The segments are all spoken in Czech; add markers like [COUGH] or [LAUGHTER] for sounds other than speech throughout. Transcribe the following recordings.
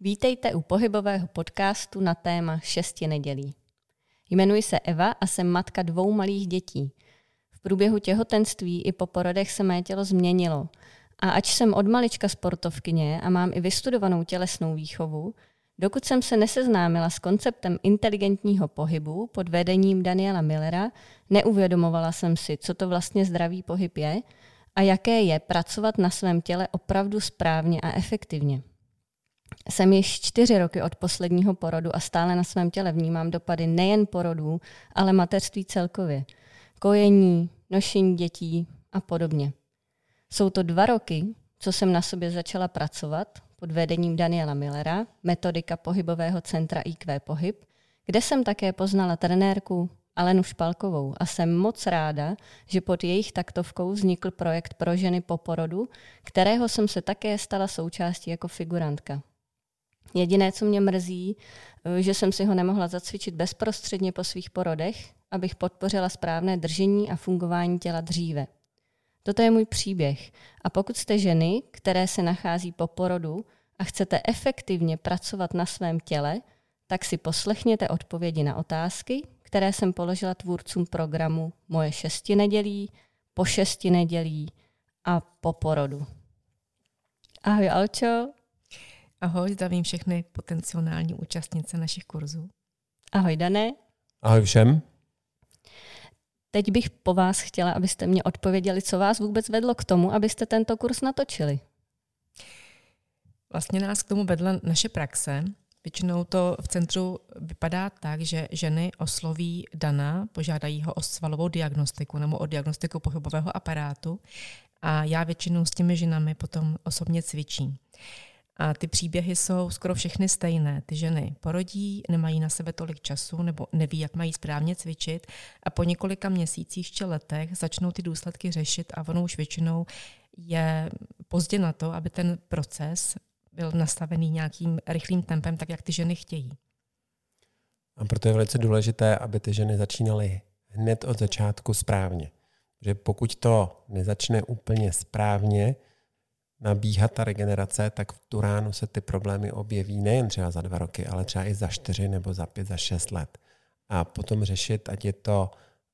Vítejte u pohybového podcastu na téma šesti nedělí. Jmenuji se Eva a jsem matka dvou malých dětí. V průběhu těhotenství i po porodech se mé tělo změnilo. A ač jsem od malička sportovkyně a mám i vystudovanou tělesnou výchovu, dokud jsem se neseznámila s konceptem inteligentního pohybu pod vedením Daniela Millera, neuvědomovala jsem si, co to vlastně zdravý pohyb je a jaké je pracovat na svém těle opravdu správně a efektivně. Jsem již čtyři roky od posledního porodu a stále na svém těle vnímám dopady nejen porodů, ale mateřství celkově. Kojení, nošení dětí a podobně. Jsou to dva roky, co jsem na sobě začala pracovat pod vedením Daniela Millera, metodika pohybového centra IQ Pohyb, kde jsem také poznala trenérku Alenu Špalkovou a jsem moc ráda, že pod jejich taktovkou vznikl projekt pro ženy po porodu, kterého jsem se také stala součástí jako figurantka. Jediné, co mě mrzí, eh, že jsem si ho nemohla zacvičit bezprostředně po svých porodech, abych podpořila správné držení a fungování těla dříve. Toto je můj příběh. A pokud jste ženy, které se nachází po porodu a chcete efektivně pracovat na svém těle, tak si poslechněte odpovědi na otázky, které jsem položila tvůrcům programu Moje šesti nedělí, po šesti nedělí a po porodu. Ahoj Alčo. Ahoj, zdravím všechny potenciální účastnice našich kurzů. Ahoj Dané. Ahoj všem. Teď bych po vás chtěla, abyste mě odpověděli, co vás vůbec vedlo k tomu, abyste tento kurz natočili. Vlastně nás k tomu vedla naše praxe. Většinou to v centru vypadá tak, že ženy osloví Dana, požádají ho o svalovou diagnostiku nebo o diagnostiku pohybového aparátu a já většinou s těmi ženami potom osobně cvičím. A ty příběhy jsou skoro všechny stejné. Ty ženy porodí, nemají na sebe tolik času nebo neví, jak mají správně cvičit a po několika měsících či letech začnou ty důsledky řešit a ono už většinou je pozdě na to, aby ten proces byl nastavený nějakým rychlým tempem, tak jak ty ženy chtějí. A proto je velice důležité, aby ty ženy začínaly hned od začátku správně. Že pokud to nezačne úplně správně, nabíhat ta regenerace, tak v tu ránu se ty problémy objeví nejen třeba za dva roky, ale třeba i za čtyři nebo za pět, za šest let. A potom řešit, ať je to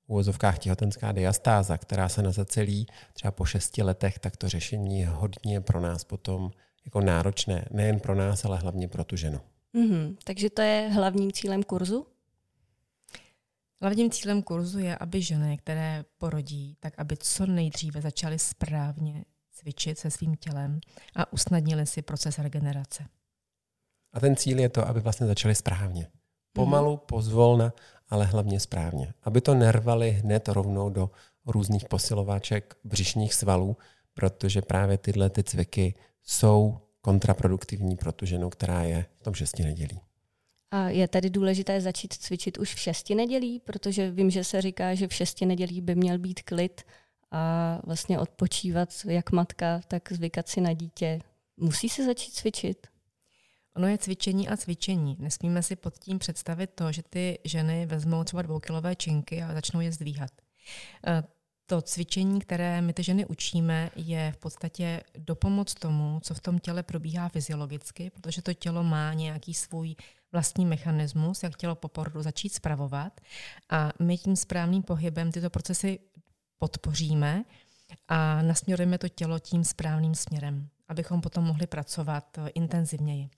v úvozovkách těhotenská diastáza, která se nazacelí třeba po šesti letech, tak to řešení je hodně pro nás potom jako náročné. Nejen pro nás, ale hlavně pro tu ženu. Mm-hmm. Takže to je hlavním cílem kurzu? Hlavním cílem kurzu je, aby ženy, které porodí, tak aby co nejdříve začaly správně cvičit se svým tělem a usnadnili si proces regenerace. A ten cíl je to, aby vlastně začali správně. Pomalu, mm-hmm. pozvolna, ale hlavně správně. Aby to nervali hned rovnou do různých posilováček břišních svalů, protože právě tyhle ty cviky jsou kontraproduktivní pro tu ženu, která je v tom šesti nedělí. A je tedy důležité začít cvičit už v šesti nedělí, protože vím, že se říká, že v šesti nedělí by měl být klid a vlastně odpočívat jak matka, tak zvykat si na dítě. Musí se začít cvičit? Ono je cvičení a cvičení. Nesmíme si pod tím představit to, že ty ženy vezmou třeba dvoukilové činky a začnou je zdvíhat. E, to cvičení, které my ty ženy učíme, je v podstatě dopomoc tomu, co v tom těle probíhá fyziologicky, protože to tělo má nějaký svůj vlastní mechanismus, jak tělo po porodu začít spravovat. A my tím správným pohybem tyto procesy podpoříme a nasměrujeme to tělo tím správným směrem, abychom potom mohli pracovat eh, intenzivněji.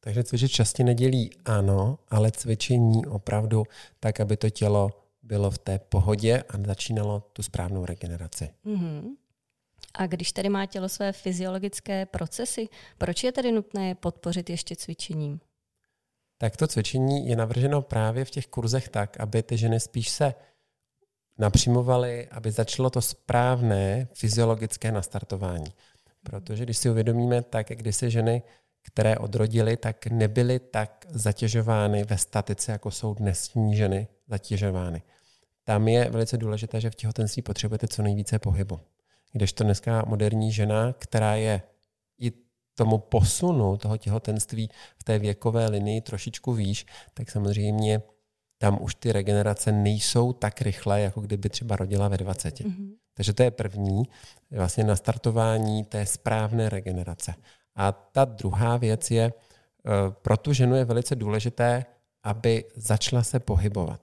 Takže cvičit časti nedělí ano, ale cvičení opravdu tak, aby to tělo bylo v té pohodě a začínalo tu správnou regeneraci. Mm-hmm. A když tady má tělo své fyziologické procesy, proč je tedy nutné je podpořit ještě cvičením? Tak to cvičení je navrženo právě v těch kurzech tak, aby ty ženy spíš se napřimovali, aby začalo to správné fyziologické nastartování. Protože když si uvědomíme, tak když se ženy, které odrodily, tak nebyly tak zatěžovány ve statice, jako jsou dnesní ženy zatěžovány. Tam je velice důležité, že v těhotenství potřebujete co nejvíce pohybu. Kdežto dneska moderní žena, která je i tomu posunu toho těhotenství v té věkové linii trošičku výš, tak samozřejmě tam už ty regenerace nejsou tak rychlé, jako kdyby třeba rodila ve 20. Mm-hmm. Takže to je první, vlastně nastartování té správné regenerace. A ta druhá věc je, eh, pro tu ženu je velice důležité, aby začala se pohybovat.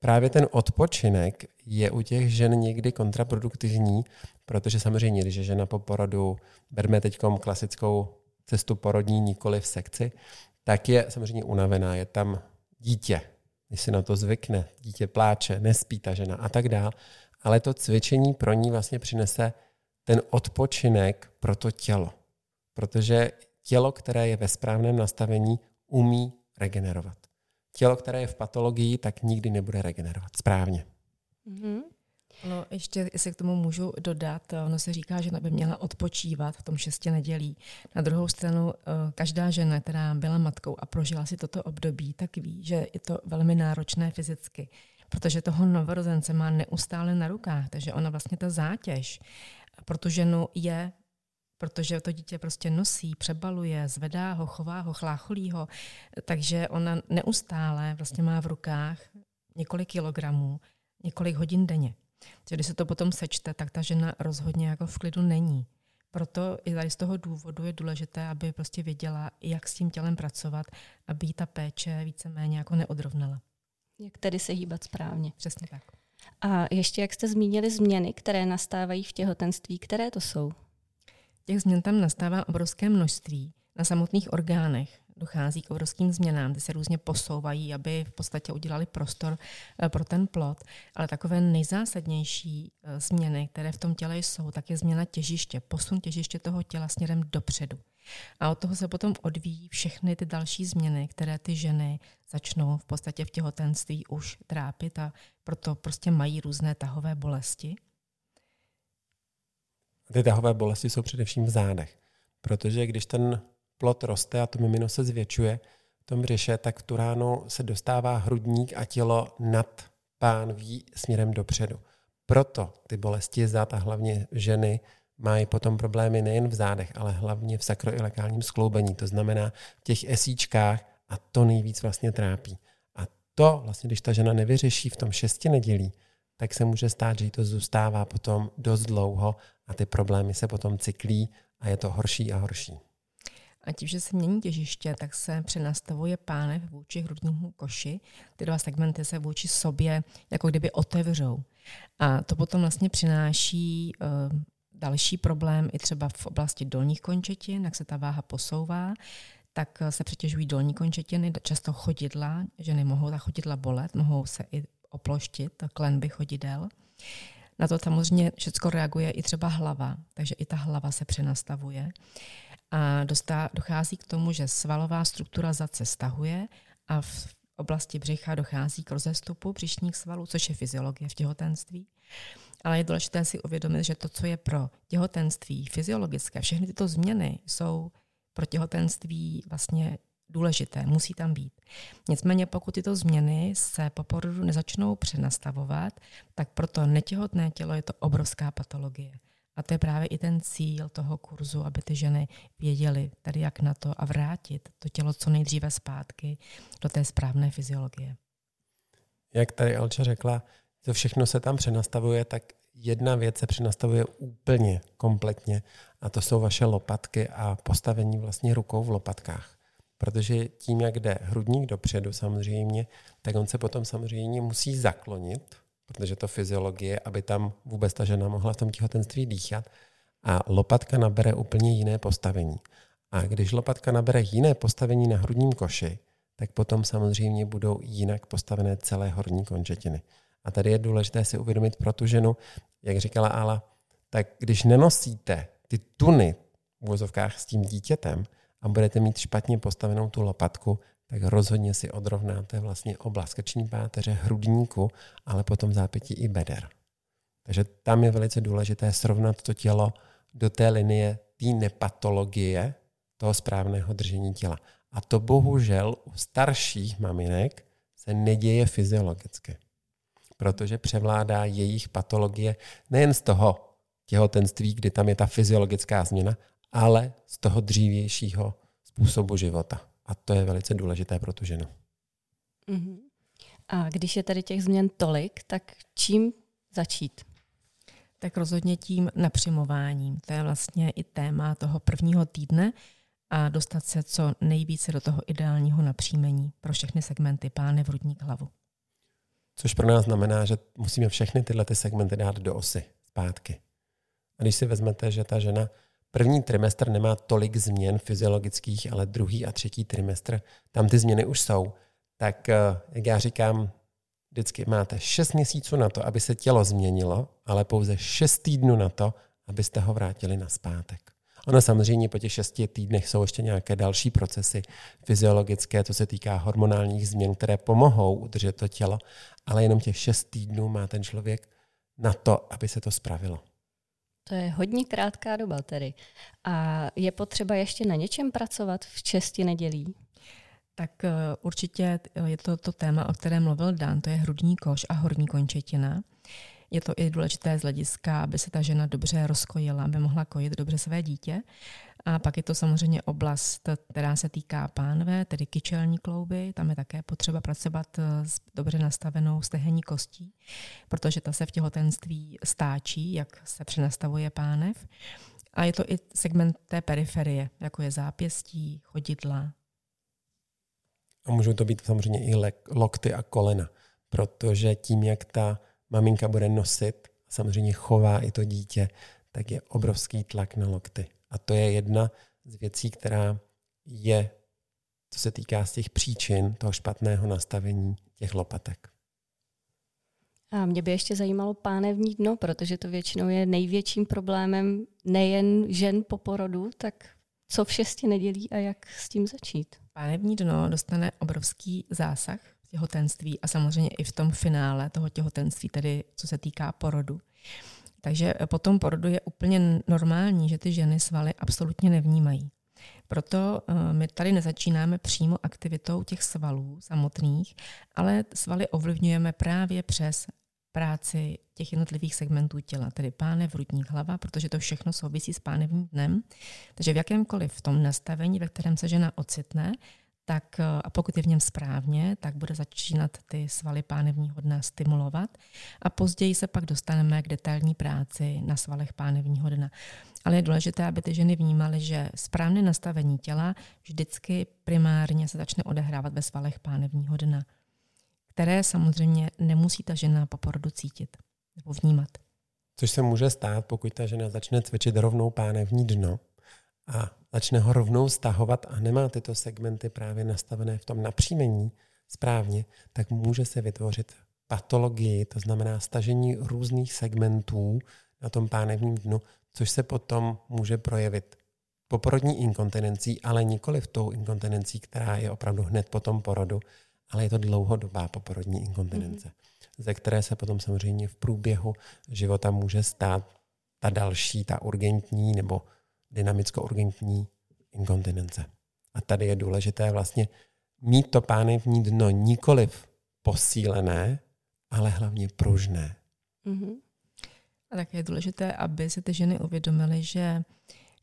Právě ten odpočinek je u těch žen někdy kontraproduktivní, protože samozřejmě, když je žena po porodu, berme teď klasickou cestu porodní, nikoli v sekci, tak je samozřejmě unavená, je tam dítě, když si na to zvykne, dítě pláče, nespí ta žena a tak dál, ale to cvičení pro ní vlastně přinese ten odpočinek pro to tělo. Protože tělo, které je ve správném nastavení, umí regenerovat. Tělo, které je v patologii, tak nikdy nebude regenerovat správně. Mm-hmm. No, ještě, jestli k tomu můžu dodat, ono se říká, že by měla odpočívat v tom šesti nedělí. Na druhou stranu, eh, každá žena, která byla matkou a prožila si toto období, tak ví, že je to velmi náročné fyzicky, protože toho novorozence má neustále na rukách, takže ona vlastně ta zátěž pro tu ženu je protože to dítě prostě nosí, přebaluje, zvedá ho, chová ho, chlácholí ho, takže ona neustále vlastně má v rukách několik kilogramů, několik hodin denně. Když se to potom sečte, tak ta žena rozhodně jako v klidu není. Proto i tady z toho důvodu je důležité, aby prostě věděla, jak s tím tělem pracovat, aby ta péče víceméně jako neodrovnala. Jak tedy se hýbat správně. Přesně tak. A ještě jak jste zmínili změny, které nastávají v těhotenství, které to jsou? Těch změn tam nastává obrovské množství na samotných orgánech, dochází k obrovským změnám, kde se různě posouvají, aby v podstatě udělali prostor eh, pro ten plot. Ale takové nejzásadnější eh, změny, které v tom těle jsou, tak je změna těžiště, posun těžiště toho těla směrem dopředu. A od toho se potom odvíjí všechny ty další změny, které ty ženy začnou v podstatě v těhotenství už trápit a proto prostě mají různé tahové bolesti. Ty tahové bolesti jsou především v zádech, protože když ten plot roste a to mimino se zvětšuje v tom břiše, tak v tu ránu se dostává hrudník a tělo nad pánví směrem dopředu. Proto ty bolesti zad a hlavně ženy mají potom problémy nejen v zádech, ale hlavně v sakroilekálním skloubení, to znamená v těch esíčkách a to nejvíc vlastně trápí. A to vlastně, když ta žena nevyřeší v tom šesti nedělí, tak se může stát, že jí to zůstává potom dost dlouho a ty problémy se potom cyklí a je to horší a horší. A tím, že se mění těžiště, tak se přenastavuje pánev vůči hrudnímu koši. Ty dva segmenty se vůči sobě jako kdyby otevřou. A to potom vlastně přináší uh, další problém i třeba v oblasti dolních končetin, jak se ta váha posouvá, tak se přetěžují dolní končetiny, často chodidla, že nemohou ta chodidla bolet, mohou se i oploštit, klenby chodidel. Na to samozřejmě všechno reaguje i třeba hlava, takže i ta hlava se přenastavuje. A dostá, dochází k tomu, že svalová struktura zad stahuje a v oblasti břicha dochází k rozestupu břišních svalů, což je fyziologie v těhotenství. Ale je důležité si uvědomit, že to, co je pro těhotenství fyziologické, všechny tyto změny jsou pro těhotenství vlastně důležité, musí tam být. Nicméně pokud tyto změny se po porodu nezačnou přenastavovat, tak pro to netěhotné tělo je to obrovská patologie. A to je právě i ten cíl toho kurzu, aby ty ženy věděly tady jak na to a vrátit to tělo co nejdříve zpátky do té správné fyziologie. Jak tady Alča řekla, to všechno se tam přenastavuje, tak jedna věc se přenastavuje úplně kompletně a to jsou vaše lopatky a postavení vlastně rukou v lopatkách. Protože tím, jak jde hrudník dopředu samozřejmě, tak on se potom samozřejmě musí zaklonit protože to fyziologie, aby tam vůbec ta žena mohla v tom těhotenství dýchat. A lopatka nabere úplně jiné postavení. A když lopatka nabere jiné postavení na hrudním koši, tak potom samozřejmě budou jinak postavené celé horní končetiny. A tady je důležité si uvědomit pro tu ženu, jak říkala Ala, tak když nenosíte ty tuny v vozovkách s tím dítětem a budete mít špatně postavenou tu lopatku, tak rozhodně si odrovnáte vlastně oblast krční páteře, hrudníku, ale potom zápětí i beder. Takže tam je velice důležité srovnat to tělo do té linie té nepatologie, toho správného držení těla. A to bohužel u starších maminek se neděje fyziologicky, protože převládá jejich patologie nejen z toho těhotenství, kdy tam je ta fyziologická změna, ale z toho dřívějšího způsobu života. A to je velice důležité pro tu ženu. Uh-huh. A když je tady těch změn tolik, tak čím začít? Tak rozhodně tím napřimováním. To je vlastně i téma toho prvního týdne a dostat se co nejvíce do toho ideálního napříjmení pro všechny segmenty pánev, hrudník, hlavu. Což pro nás znamená, že musíme všechny tyhle ty segmenty dát do osy zpátky. A když si vezmete, že ta žena první trimestr nemá tolik změn fyziologických, ale druhý a třetí trimestr, tam ty změny už jsou, tak eh, jak já říkám, vždycky máte 6 měsíců na to, aby se tělo změnilo, ale pouze 6 týdnů na to, abyste ho vrátili na zpátek. Ono samozřejmě po těch šesti týdnech jsou ještě nějaké další procesy fyziologické, co se týká hormonálních změn, které pomohou udržet to tělo, ale jenom těch šest týdnů má ten člověk na to, aby se to spravilo. To je hodně krátká doba tedy. A je potřeba ještě na něčem pracovat v česti nedělí? Tak eh, určitě je to to téma, o kterém mluvil Dan, to je hrudní koš a horní končetina. Je to i důležité z hlediska, aby se ta žena dobře rozkojila, aby mohla kojit dobře své dítě. A pak je to samozřejmě oblast, která se týká pánve, tedy kyčelní klouby. Tam je také potřeba pracovat s dobře nastavenou stehenní kostí, protože ta se v těhotenství stáčí, jak se přenastavuje pánev. A je to i segment té periferie, jako je zápěstí, chodidla. A můžou to být samozřejmě i lokty a kolena, protože tím, jak ta maminka bude nosit, samozřejmě chová i to dítě, tak je obrovský tlak na lokty. A to je jedna z věcí, která je, co se týká z těch příčin toho špatného nastavení těch lopatek. A mě by ještě zajímalo pánevní dno, protože to většinou je největším problémem nejen žen po porodu, tak co v šesti nedělí a jak s tím začít? Pánevní dno dostane obrovský zásah těhotenství a samozřejmě i v tom finále toho těhotenství, tedy co se týká porodu. Takže po tom porodu je úplně normální, že ty ženy svaly absolutně nevnímají. Proto eh, my tady nezačínáme přímo aktivitou těch svalů samotných, ale svaly ovlivňujeme právě přes práci těch jednotlivých segmentů těla, tedy pánev, hrudník, hlava, protože to všechno souvisí s pánevním dnem. Takže v jakémkoliv v tom nastavení, ve kterém se žena ocitne, tak eh, a pokud je v něm správně, tak bude začínat ty svaly pánevního dna stimulovat a později se pak dostaneme k detailní práci na svalech pánevního dna. Ale je důležité, aby ty ženy vnímaly, že správné nastavení těla vždycky primárně se začne odehrávat ve svalech pánevního dna, které samozřejmě nemusí ta žena po porodu cítit nebo vnímat. Což se může stát, pokud ta žena začne cvičit rovnou pánevní dno, a začne ho rovnou stahovat a nemá tyto segmenty právě nastavené v tom napříjmení správně, tak může se vytvořit patologii, to znamená stažení různých segmentů na tom pánevním dnu, což se potom může projevit poporodní inkontinencí, ale nikoli v tou inkontinencí, která je opravdu hned po tom porodu, ale je to dlouhodobá poporodní inkontinence, mm-hmm. ze které se potom samozřejmě v průběhu života může stát ta další, ta urgentní nebo dynamicko-urgentní inkontinence. A tady je důležité vlastně mít to pánevní dno nikoliv posílené, ale hlavně pružné. Mm-hmm. A také je důležité, aby si ty ženy uvědomily, že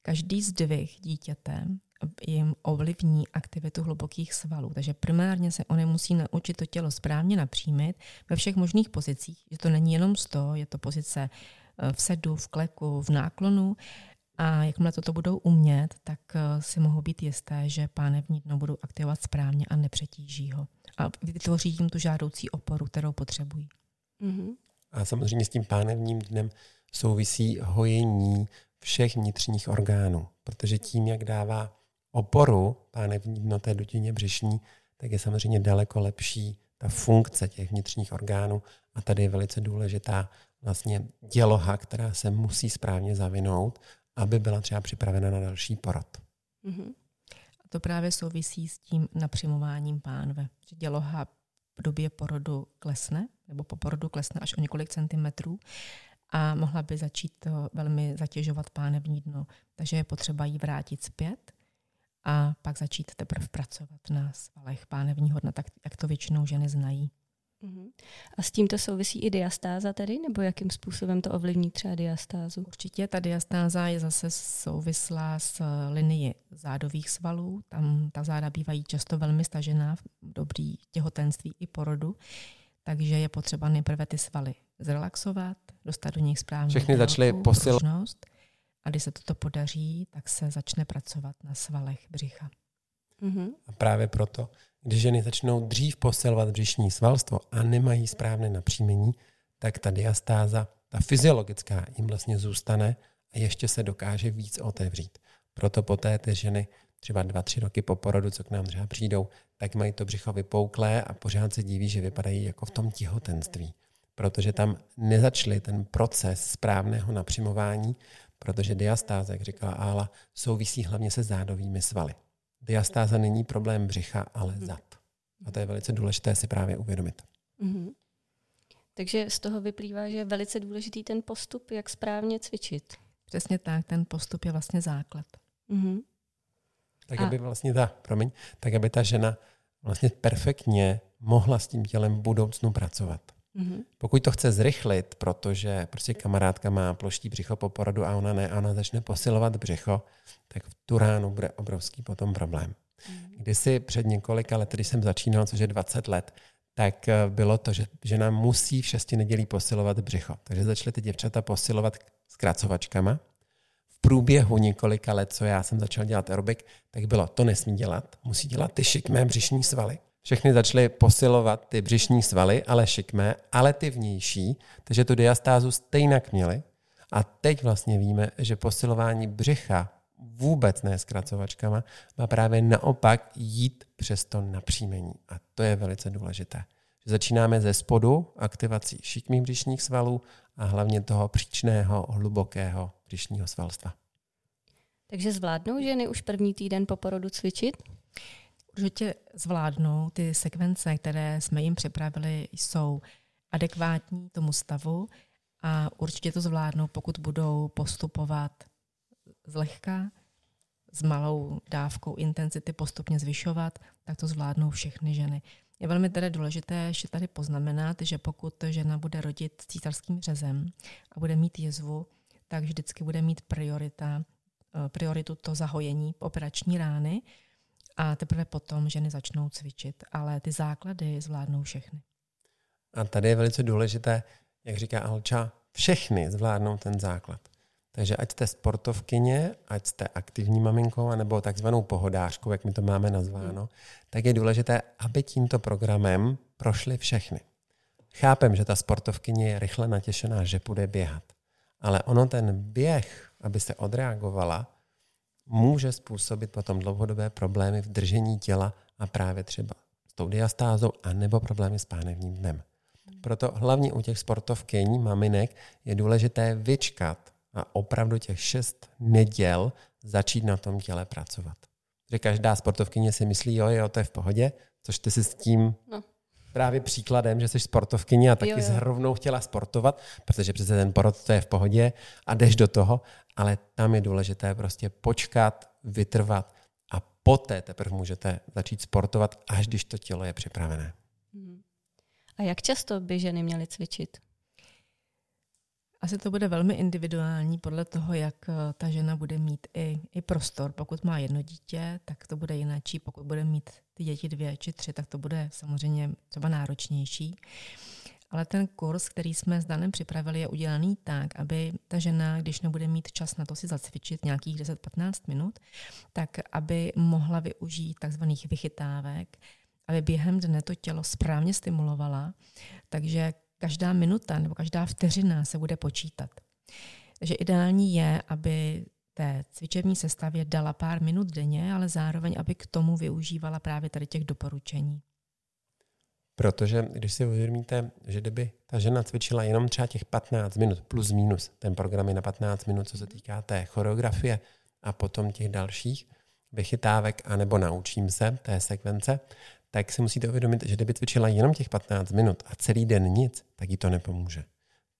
každý zdvih dítěte jim ovlivní aktivitu hlubokých svalů. Takže primárně se oni musí naučit to tělo správně napřímit ve všech možných pozicích. Že to není jenom sto, je to pozice eh, v sedu, v kleku, v náklonu a jakmile toto budou umět, tak eh, si mohou být jisté, že pánevní dno budou aktivovat správně a nepřetíží ho. A vytvoří jim tu žádoucí oporu, kterou potřebují. Mm-hmm. A samozřejmě s tím pánevním dnem souvisí hojení všech vnitřních orgánů, protože tím, jak dává oporu pánevní dno té dutině břišní, tak je samozřejmě daleko lepší ta funkce těch vnitřních orgánů a tady je velice důležitá vlastně děloha, která se musí správně zavinout aby byla třeba připravena na další porod. Mm-hmm. A to právě souvisí s tím napřimováním pánve. Že děloha v době porodu klesne, nebo po porodu klesne až o několik centimetrů a mohla by začít velmi zatěžovat pánevní dno. Takže je potřeba jí vrátit zpět a pak začít teprve pracovat na svalech pánevního dna, tak jak to většinou ženy znají. Uh-huh. A s tímto souvisí i diastáza tedy, nebo jakým způsobem to ovlivní třeba diastázu? Určitě ta diastáza je zase souvislá s linii zádových svalů. Tam ta záda bývají často velmi stažená v dobrý těhotenství i porodu, takže je potřeba nejprve ty svaly zrelaxovat, dostat do nich správně Všechny začaly posilovat A když se toto podaří, tak se začne pracovat na svalech břicha. Mm-hmm. A právě proto, když ženy začnou dřív posilovat břišní svalstvo a nemají správné napříjmení, tak ta diastáza, ta fyziologická, jim vlastně zůstane a ještě se dokáže víc otevřít. Proto poté ty ženy třeba dva, tři roky po porodu, co k nám třeba přijdou, tak mají to břicho vypouklé a pořád se diví, že vypadají jako v tom těhotenství. Protože tam nezačali ten proces správného napřimování, protože diastáze, jak říkala Ála, souvisí hlavně se zádovými svaly. Diastáza není problém břicha, ale mhm. zad. A to je velice důležité si právě uvědomit. Mm-hmm. Takže z toho vyplývá, že je velice důležitý ten postup, jak správně cvičit. Přesně tak, ten postup je vlastně základ. Mm-hmm. Tak a. aby vlastně ta, promiň, tak aby ta žena vlastně perfektně mohla s tím tělem v budoucnu pracovat. Mm-hmm. Pokud to chce zrychlit, protože prostě kamarádka má ploští břicho po porodu a ona ne, a ona začne posilovat břicho, tak v tu ránu bude obrovský potom problém. Mm-hmm. Kdysi před několika lety, když jsem začínal, což je 20 let, tak eh, bylo to, že žena musí v šesti nedělí posilovat břicho. Takže začaly ty děvčata posilovat zkracovačkama. V průběhu několika let, co já jsem začal dělat aerobik, tak bylo, to nesmí dělat, musí dělat ty šikmé břišní svaly. Všechny začaly posilovat ty břišní svaly, ale šikmé, ale ty vnější, takže tu diastázu stejnak měli. A teď vlastně víme, že posilování břicha vůbec ne zkracovačkama, má právě naopak jít přes to napříjmení. A to je velice důležité. Začínáme ze spodu aktivací šikmých břišních svalů a hlavně toho příčného hlubokého břišního svalstva. Takže zvládnou ženy už první týden po porodu cvičit? Určitě zvládnou. Ty sekvence, které jsme jim připravili, jsou adekvátní tomu stavu a určitě to zvládnou, pokud budou postupovat zlehka, s malou dávkou intenzity postupně zvyšovat, tak to zvládnou všechny ženy. Je velmi tedy důležité ještě tady poznamenat, že pokud žena bude rodit císařským řezem a bude mít jezvu, tak vždycky bude mít priorita, eh, prioritu to zahojení operační rány a teprve potom ženy začnou cvičit. Ale ty základy zvládnou všechny. A tady je velice důležité, jak říká Alča, všechny zvládnou ten základ. Takže ať jste sportovkyně, ať jste aktivní maminkou, nebo takzvanou pohodářkou, jak my to máme nazváno, tak je důležité, aby tímto programem prošly všechny. Chápem, že ta sportovkyně je rychle natěšená, že půjde běhat. Ale ono ten běh, aby se odreagovala, může způsobit potom dlouhodobé problémy v držení těla a právě třeba s tou diastázou a nebo problémy s pánevním dnem. Proto hlavně u těch sportovkyní, maminek, je důležité vyčkat a opravdu těch šest neděl začít na tom těle pracovat. Že každá sportovkyně si myslí, jo, jo, to je v pohodě, což ty si s tím no. Právě příkladem, že jsi sportovkyně a taky jo, jo. rovnou chtěla sportovat, protože přece ten porod to je v pohodě a jdeš do toho, ale tam je důležité prostě počkat, vytrvat a poté teprve můžete začít sportovat, až když to tělo je připravené. Mhm. A jak často by ženy měly cvičit? Asi to bude velmi individuální podle toho, jak eh, ta žena bude mít i, i prostor. Pokud má jedno dítě, tak to bude jináčí. Pokud bude mít ty děti dvě či tři, tak to bude samozřejmě třeba náročnější. Ale ten kurz, který jsme s Danem připravili, je udělaný tak, aby ta žena, když nebude mít čas na to si zacvičit nějakých 10-15 minut, tak aby mohla využít takzvaných vychytávek, aby během dne to tělo správně stimulovala. Takže každá minuta nebo každá vteřina se bude počítat. Takže ideální je, aby té cvičební sestavě dala pár minut denně, ale zároveň, aby k tomu využívala právě tady těch doporučení. Protože když si uvědomíte, že kdyby ta žena cvičila jenom třeba těch 15 minut plus minus, ten program je na 15 minut, co se týká té choreografie a potom těch dalších vychytávek, anebo naučím se té sekvence, tak si musíte uvědomit, že kdyby cvičila jenom těch 15 minut a celý den nic, tak jí to nepomůže.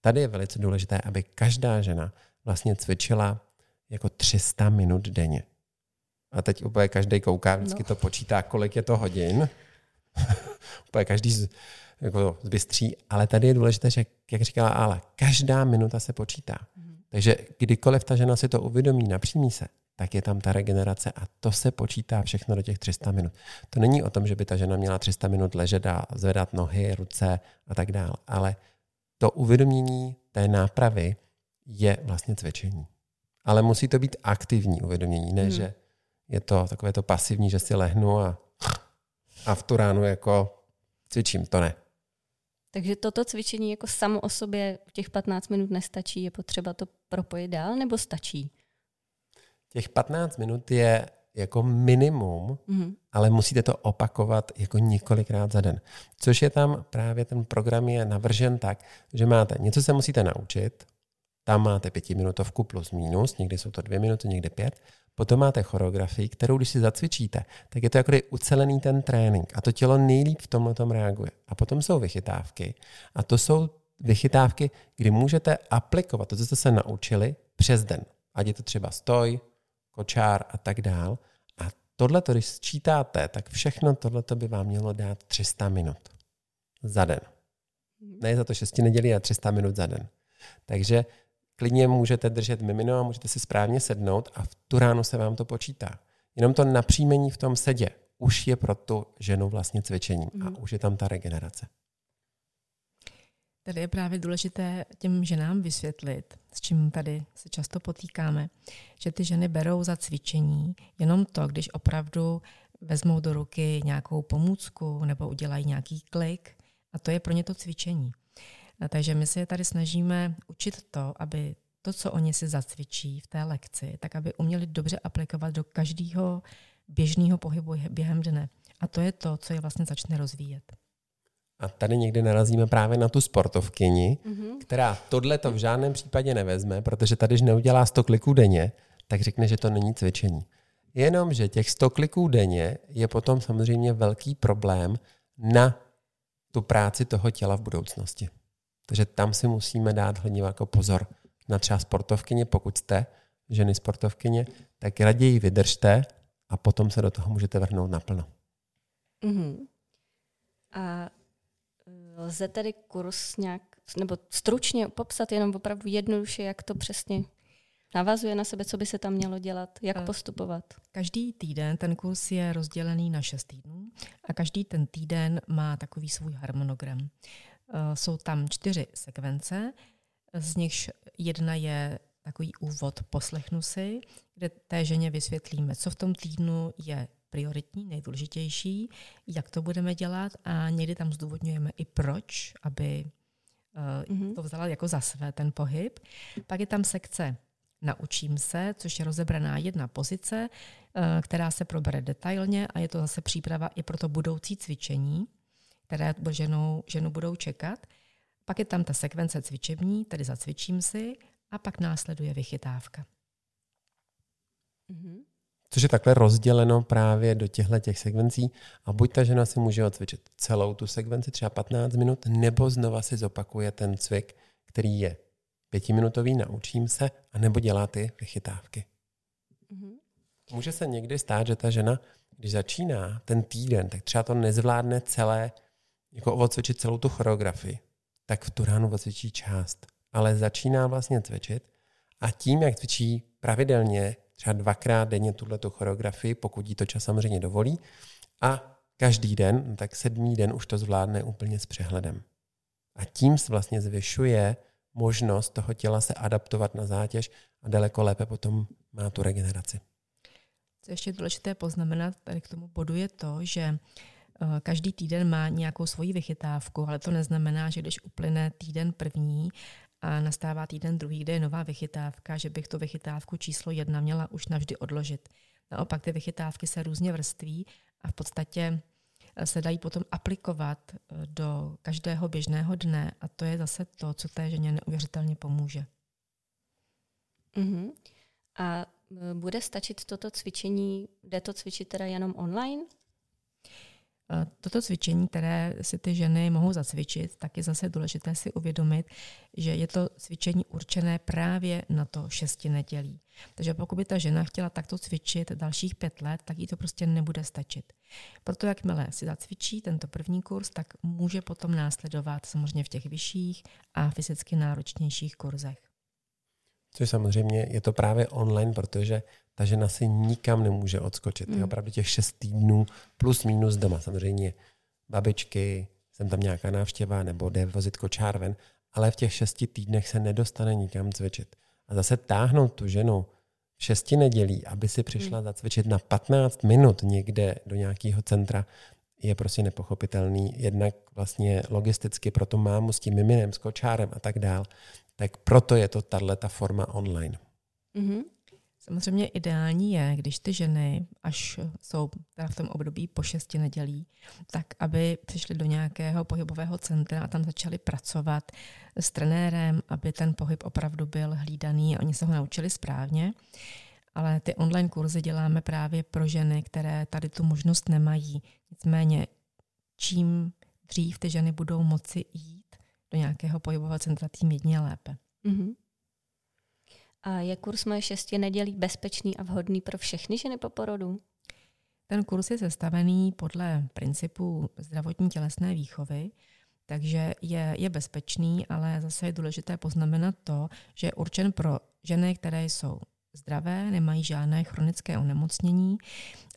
Tady je velice důležité, aby každá žena vlastně cvičila jako 300 minut denně. A teď úplně každý kouká, vždycky no. to počítá, kolik je to hodin. [LAUGHS] úplně každý jako zbystří, ale tady je důležité, že, jak říkala Ála, každá minuta se počítá. Mm. Takže kdykoliv ta žena si to uvědomí, napřímí se, tak je tam ta regenerace a to se počítá všechno do těch 300 minut. To není o tom, že by ta žena měla 300 minut ležet a zvedat nohy, ruce a tak dále, ale to uvědomění té nápravy je vlastně cvičení. Ale musí to být aktivní uvědomění, ne, hmm. že je to takové to pasivní, že si lehnu a, a v tu ránu jako cvičím. To ne. Takže toto cvičení jako samo o sobě těch 15 minut nestačí, je potřeba to propojit dál nebo stačí? Těch 15 minut je jako minimum, mm-hmm. ale musíte to opakovat jako několikrát za den. Což je tam právě ten program je navržen tak, že máte něco se musíte naučit, tam máte pětiminutovku plus minus, někdy jsou to dvě minuty, někdy pět. Potom máte choreografii, kterou když si zacvičíte, tak je to jako ucelený ten trénink a to tělo nejlíp v tomhle tom reaguje. A potom jsou vychytávky a to jsou vychytávky, kdy můžete aplikovat to, co jste se naučili přes den. Ať je to třeba stoj, kočár a tak dál. A tohle, když sčítáte, tak všechno tohle by vám mělo dát 300 minut za den. Ne za to 6 nedělí, a 300 minut za den. Takže klidně můžete držet mimino a můžete si správně sednout a v tu ránu se vám to počítá. Jenom to napříjmení v tom sedě už je pro tu ženu vlastně cvičením a mhm. už je tam ta regenerace. Tady je právě důležité těm ženám vysvětlit, s čím tady se často potýkáme, že ty ženy berou za cvičení jenom to, když opravdu vezmou do ruky nějakou pomůcku nebo udělají nějaký klik a to je pro ně to cvičení. A takže my se tady snažíme učit to, aby to, co oni si zacvičí v té lekci, tak aby uměli dobře aplikovat do každého běžného pohybu během dne. A to je to, co je vlastně začne rozvíjet. A tady někdy narazíme právě na tu sportovkyni, mm-hmm. která tohle to v žádném případě nevezme, protože tady, když neudělá 100 kliků denně, tak řekne, že to není cvičení. Jenomže že těch 100 kliků denně je potom samozřejmě velký problém na tu práci toho těla v budoucnosti. Takže tam si musíme dát hlavně jako pozor na třeba sportovkyně, pokud jste ženy sportovkyně, tak raději vydržte a potom se do toho můžete vrhnout naplno. Mm-hmm. A lze tedy kurz nějak, nebo stručně popsat jenom opravdu jednoduše, jak to přesně navazuje na sebe, co by se tam mělo dělat, jak e, postupovat? Každý týden ten kurz je rozdělený na šest týdnů a každý ten týden má takový svůj harmonogram. Eh, jsou tam čtyři sekvence, z nichž jedna je takový úvod poslechnu si, kde té ženě vysvětlíme, co v tom týdnu je prioritní, nejdůležitější, jak to budeme dělat a někdy tam zdůvodňujeme i proč, aby mm-hmm. to vzala jako za své ten pohyb. Pak je tam sekce Naučím se, což je rozebraná jedna pozice, eh, která se probere detailně a je to zase příprava i pro to budoucí cvičení které ženu, ženu budou čekat. Pak je tam ta sekvence cvičební, tedy zacvičím si, a pak následuje vychytávka. Mm-hmm. Což je takhle rozděleno právě do těchto těch sekvencí a buď ta žena si může odcvičit celou tu sekvenci, třeba 15 minut, nebo znova si zopakuje ten cvik, který je pětiminutový, naučím se, a nebo dělá ty vychytávky. Mm-hmm. Může se někdy stát, že ta žena, když začíná ten týden, tak třeba to nezvládne celé jako odcvičit celou tu choreografii, tak v tu ránu odcvičí část. Ale začíná vlastně cvičit a tím, jak cvičí pravidelně, třeba dvakrát denně tuhle choreografii, pokud jí to čas samozřejmě dovolí, a každý den, no tak sedmý den už to zvládne úplně s přehledem. A tím vlastně zvyšuje možnost toho těla se adaptovat na zátěž a daleko lépe potom má tu regeneraci. Co ještě důležité poznamenat tady k tomu bodu je to, že Eh, každý týden má nějakou svoji vychytávku, ale to neznamená, že když uplyne týden první a nastává týden druhý, kde je nová vychytávka, že bych tu vychytávku číslo jedna měla už navždy odložit. Naopak ty vychytávky se různě vrství a v podstatě eh, se dají potom aplikovat eh, do každého běžného dne a to je zase to, co té ženě neuvěřitelně pomůže. Uh-huh. A bude stačit toto cvičení, jde to cvičit teda jenom online? Toto cvičení, které si ty ženy mohou zacvičit, tak je zase důležité si uvědomit, že je to cvičení určené právě na to šesti nedělí. Takže pokud by ta žena chtěla takto cvičit dalších pět let, tak jí to prostě nebude stačit. Proto jakmile si zacvičí tento první kurz, tak může potom následovat samozřejmě v těch vyšších a fyzicky náročnějších kurzech. Což samozřejmě je to právě online, protože ta žena si nikam nemůže odskočit. Mm. Je opravdu těch šest týdnů plus minus doma. Samozřejmě babičky, jsem tam nějaká návštěva nebo jde vozit kočár ven, ale v těch šesti týdnech se nedostane nikam cvičit. A zase táhnout tu ženu v šesti nedělí, aby si přišla hmm. zacvičit na 15 minut někde do nějakého centra, je prostě nepochopitelný. Jednak vlastně logisticky pro tu mámu s tím miminem, s kočárem a tak dál. Tak proto je to tato forma online. Mm-hmm. Samozřejmě ideální je, když ty ženy, až jsou teda v tom období po šesti nedělí, tak aby přišly do nějakého pohybového centra a tam začaly pracovat s trenérem, aby ten pohyb opravdu byl hlídaný a oni se ho naučili správně. Ale ty online kurzy děláme právě pro ženy, které tady tu možnost nemají. Nicméně, čím dřív ty ženy budou moci jít do nějakého pohybového centra, tím jedně lépe. Mm-hmm. A je kurz moje šesti nedělí bezpečný a vhodný pro všechny ženy po porodu? Ten kurz je sestavený podle principu zdravotní tělesné výchovy, takže je, je bezpečný, ale zase je důležité poznamenat to, že je určen pro ženy, které jsou zdravé, nemají žádné chronické onemocnění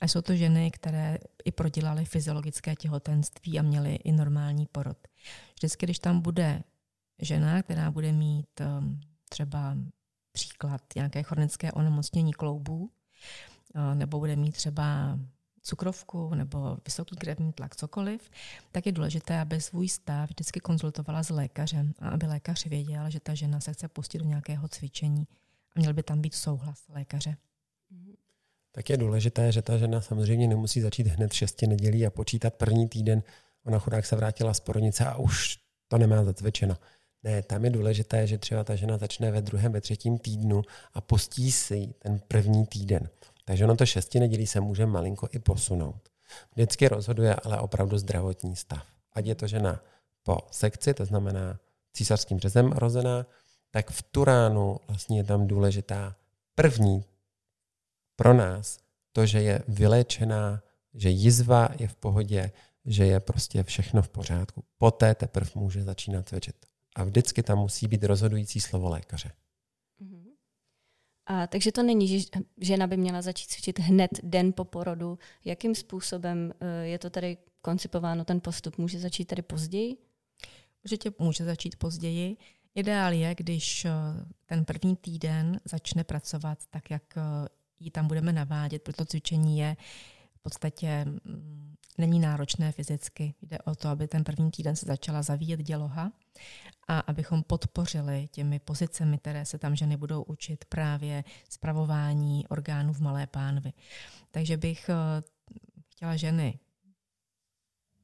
a jsou to ženy, které i prodělaly fyziologické těhotenství a měly i normální porod. Vždycky, když tam bude žena, která bude mít um, třeba příklad nějaké chronické onemocnění kloubů, nebo bude mít třeba cukrovku nebo vysoký krevní tlak, cokoliv, tak je důležité, aby svůj stav vždycky konzultovala s lékařem a aby lékař věděl, že ta žena se chce pustit do nějakého cvičení měl by tam být souhlas lékaře. Tak je důležité, že ta žena samozřejmě nemusí začít hned šesti nedělí a počítat první týden. Ona chudák se vrátila z porodnice a už to nemá zacvičeno. Ne, tam je důležité, že třeba ta žena začne ve druhém, ve třetím týdnu a postí si ten první týden. Takže ono to šesti nedělí se může malinko i posunout. Vždycky rozhoduje ale opravdu zdravotní stav. Ať je to žena po sekci, to znamená císařským řezem rozená, tak v tu ránu vlastně je tam důležitá první pro nás to, že je vyléčená, že jizva je v pohodě, že je prostě všechno v pořádku. Poté teprve může začínat cvičit. A vždycky tam musí být rozhodující slovo lékaře. Mhm. A takže to není, že žena by měla začít cvičit hned den po porodu. Jakým způsobem eh, je to tady koncipováno, ten postup? Může začít tady později? Určitě může začít později. Ideál je, když eh, ten první týden začne pracovat tak, jak eh, ji tam budeme navádět, proto cvičení je v podstatě mm, není náročné fyzicky. Jde o to, aby ten první týden se začala zavíjet děloha a abychom podpořili těmi pozicemi, které se tam ženy budou učit právě zpravování orgánů v malé pánvi. Takže bych eh, chtěla ženy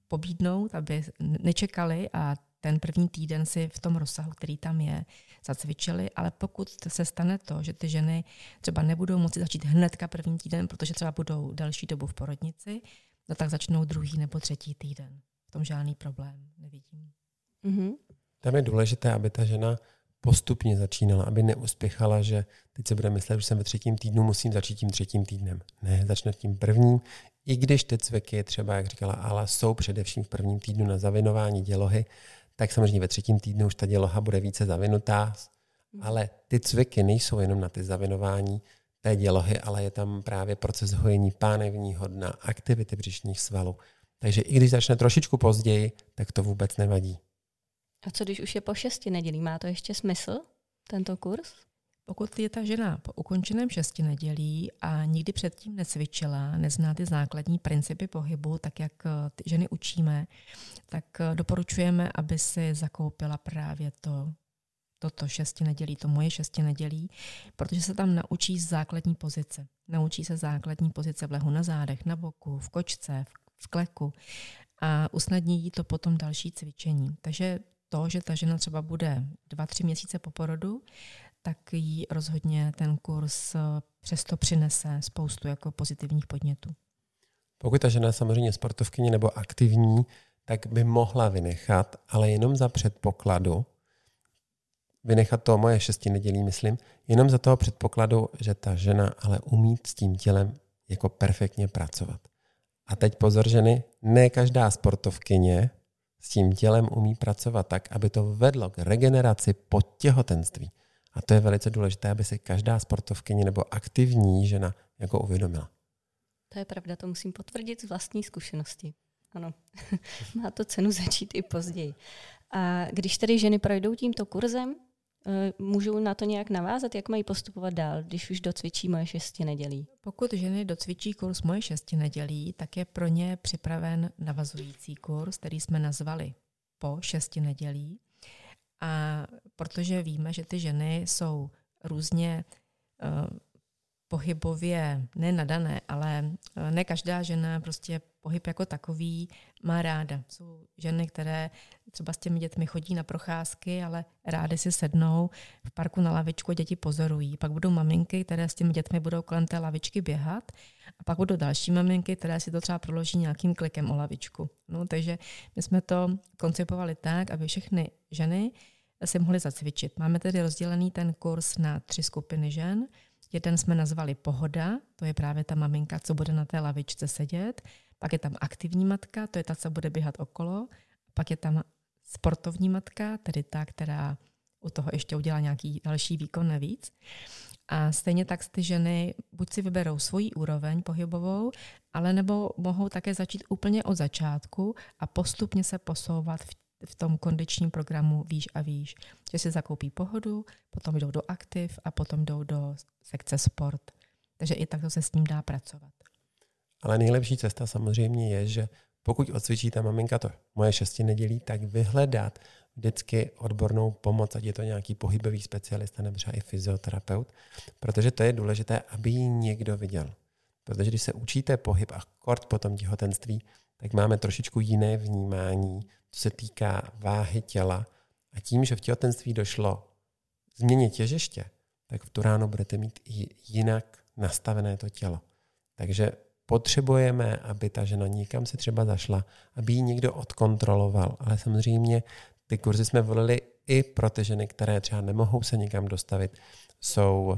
pobídnout, aby nečekali a ten první týden si v tom rozsahu, který tam je, zacvičili, ale pokud se stane to, že ty ženy třeba nebudou moci začít hnedka první týden, protože třeba budou delší dobu v porodnici, no tak začnou druhý nebo třetí týden. V tom žádný problém nevidím. Mm-hmm. Tam je důležité, aby ta žena postupně začínala, aby neuspěchala, že teď se bude myslet, že jsem ve třetím týdnu, musím začít tím třetím týdnem. Ne, začne tím prvním, i když ty cviky, třeba jak říkala ale jsou především v prvním týdnu na zavinování dělohy, tak samozřejmě ve třetím týdnu už ta děloha bude více zavinutá, ale ty cviky nejsou jenom na ty zavinování té dělohy, ale je tam právě proces hojení pánevního dna, aktivity břišních svalů. Takže i když začne trošičku později, tak to vůbec nevadí. A co když už je po šesti nedělí? Má to ještě smysl, tento kurz? Pokud je ta žena po ukončeném šesti nedělí a nikdy předtím necvičila, nezná ty základní principy pohybu, tak jak eh, ty ženy učíme, tak eh, doporučujeme, aby si zakoupila právě to, toto šesti nedělí, to moje šesti nedělí, protože se tam naučí základní pozice. Naučí se základní pozice v lehu na zádech, na boku, v kočce, v kleku a usnadní jí to potom další cvičení. Takže to, že ta žena třeba bude dva, tři měsíce po porodu, tak jí rozhodně ten kurz eh, přesto přinese spoustu jako pozitivních podnětů. Pokud ta žena je samozřejmě sportovkyně nebo aktivní, tak by mohla vynechat, ale jenom za předpokladu, vynechat to moje šesti nedělí, myslím, jenom za toho předpokladu, že ta žena ale umí s tím tělem jako perfektně pracovat. A teď pozor ženy, ne každá sportovkyně s tím tělem umí pracovat tak, aby to vedlo k regeneraci po těhotenství. A to je velice důležité, aby si každá sportovkyně nebo aktivní žena jako uvědomila. To je pravda, to musím potvrdit z vlastní zkušenosti. Ano, [LAUGHS] má to cenu začít i později. A když tedy ženy projdou tímto kurzem, Eh, můžou na to nějak navázat, jak mají postupovat dál, když už docvičí moje šesti nedělí? Pokud ženy docvičí kurz moje šesti nedělí, tak je pro ně připraven navazující kurz, který jsme nazvali po šesti nedělí. A protože víme, že ty ženy jsou různě uh, pohybově nenadané, ale eh, ne každá žena prostě pohyb jako takový má ráda. Jsou ženy, které třeba s těmi dětmi chodí na procházky, ale rády si sednou v parku na lavičku, děti pozorují. Pak budou maminky, které s těmi dětmi budou kolem té lavičky běhat a pak budou další maminky, které si to třeba proloží nějakým klikem o lavičku. No, takže my jsme to koncipovali tak, aby všechny ženy si mohly zacvičit. Máme tedy rozdělený ten kurz na tři skupiny žen – Jeden jsme nazvali pohoda, to je právě ta maminka, co bude na té lavičce sedět. Pak je tam aktivní matka, to je ta, co bude běhat okolo. Pak je tam sportovní matka, tedy ta, která u toho ještě udělá nějaký další výkon navíc. A stejně tak ty ženy buď si vyberou svoji úroveň pohybovou, ale nebo mohou také začít úplně od začátku a postupně se posouvat v v tom kondičním programu výš a výš. Že si zakoupí pohodu, potom jdou do aktiv a potom jdou do sekce sport. Takže i takto se s ním dá pracovat. Ale nejlepší cesta samozřejmě je, že pokud odcvičí ta maminka to moje šesti nedělí, tak vyhledat vždycky odbornou pomoc, ať je to nějaký pohybový specialista nebo třeba i fyzioterapeut, protože to je důležité, aby ji někdo viděl. Protože když se učíte pohyb a kort po tom těhotenství, tak máme trošičku jiné vnímání co se týká váhy těla. A tím, že v těhotenství došlo změně těžiště, tak v tu ráno budete mít i jinak nastavené to tělo. Takže potřebujeme, aby ta žena někam si třeba zašla, aby ji někdo odkontroloval. Ale samozřejmě ty kurzy jsme volili i pro ty ženy, které třeba nemohou se někam dostavit, jsou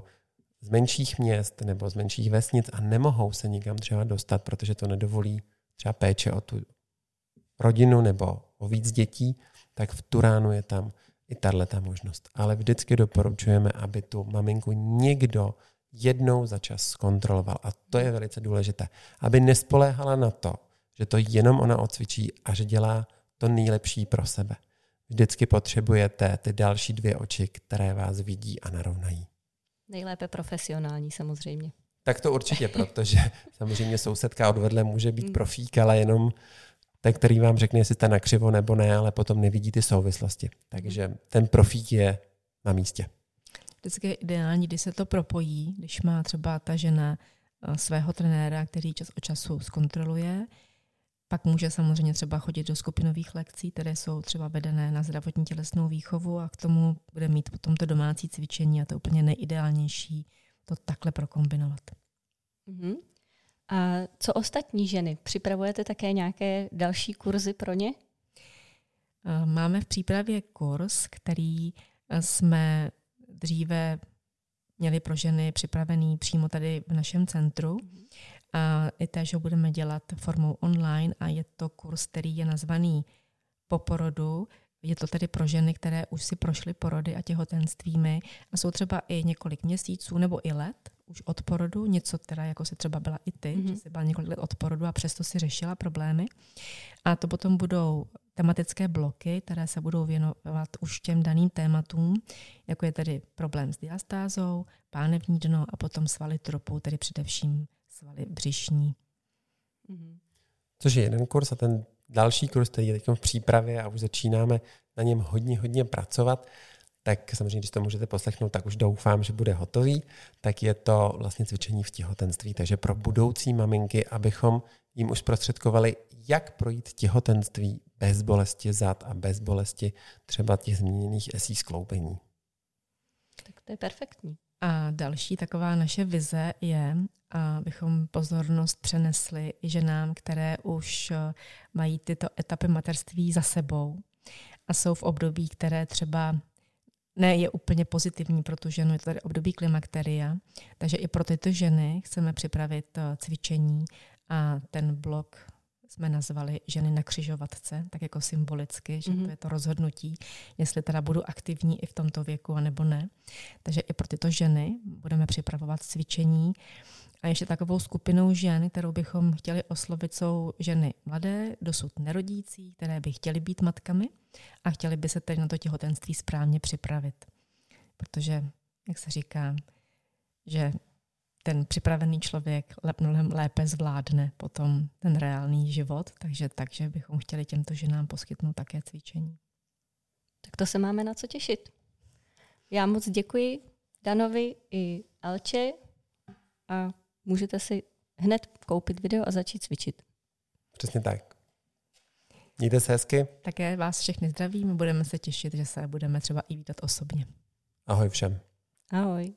z menších měst nebo z menších vesnic a nemohou se nikam třeba dostat, protože to nedovolí třeba péče o tu rodinu nebo o víc dětí, tak v Turánu je tam i tahle možnost. Ale vždycky doporučujeme, aby tu maminku někdo jednou za čas zkontroloval. A to je velice důležité. Aby nespoléhala na to, že to jenom ona odcvičí a že dělá to nejlepší pro sebe. Vždycky potřebujete ty další dvě oči, které vás vidí a narovnají. Nejlépe profesionální samozřejmě. Tak to určitě, [LAUGHS] protože samozřejmě sousedka odvedle může být mm. profík, ale jenom ten, který vám řekne, jestli jste nakřivo nebo ne, ale potom nevidí ty souvislosti. Takže ten profík je na místě. Vždycky je ideální, když se to propojí, když má třeba ta žena eh, svého trenéra, který čas od času zkontroluje, pak může samozřejmě třeba chodit do skupinových lekcí, které jsou třeba vedené na zdravotní tělesnou výchovu a k tomu bude mít potom to domácí cvičení a to úplně nejideálnější to takhle prokombinovat. Mm-hmm. A co ostatní ženy? Připravujete také nějaké další kurzy pro ně? Eh, máme v přípravě kurz, který eh, jsme dříve měli pro ženy připravený přímo tady v našem centru. A i též ho budeme dělat formou online a je to kurz, který je nazvaný po porodu. Je to tedy pro ženy, které už si prošly porody a těhotenstvími a jsou třeba i několik měsíců nebo i let už od porodu, něco teda, jako si třeba byla i ty, mm-hmm. že jsi byla několik let od porodu a přesto si řešila problémy. A to potom budou tematické bloky, které se budou věnovat už těm daným tématům, jako je tedy problém s diastázou, pánevní dno a potom svaly tropu, tedy především svaly břišní. Mm-hmm. Což je jeden kurz a ten další kurz, který je teď v přípravě a už začínáme na něm hodně, hodně pracovat, tak samozřejmě, když to můžete poslechnout, tak už doufám, že bude hotový, tak je to vlastně cvičení v těhotenství. Takže pro budoucí maminky, abychom jim už prostředkovali, jak projít těhotenství bez bolesti zad a bez bolesti třeba těch změněných esí skloubení. Tak to je perfektní. A další taková naše vize je, abychom pozornost přenesli ženám, které už mají tyto etapy materství za sebou a jsou v období, které třeba ne je úplně pozitivní pro tu ženu, je to tady období klimakteria, takže i pro tyto ženy chceme připravit eh, cvičení a ten blok jsme nazvali ženy na křižovatce, tak jako symbolicky, že mm-hmm. to je to rozhodnutí, jestli teda budu aktivní i v tomto věku, anebo ne. Takže i pro tyto ženy budeme připravovat cvičení, a ještě takovou skupinou žen, kterou bychom chtěli oslovit, jsou ženy mladé, dosud nerodící, které by chtěly být matkami a chtěly by se tedy na to těhotenství správně připravit. protože, jak se říká, že ten připravený člověk mnohem lépe zvládne potom ten reálný život, takže, takže bychom chtěli těmto ženám poskytnout také cvičení. Tak to se máme na co těšit. Já moc děkuji Danovi i Alče a můžete si hned koupit video a začít cvičit. Přesně tak. Mějte se hezky. Také vás všechny zdravím. Budeme se těšit, že se budeme třeba i vítat osobně. Ahoj všem. Ahoj.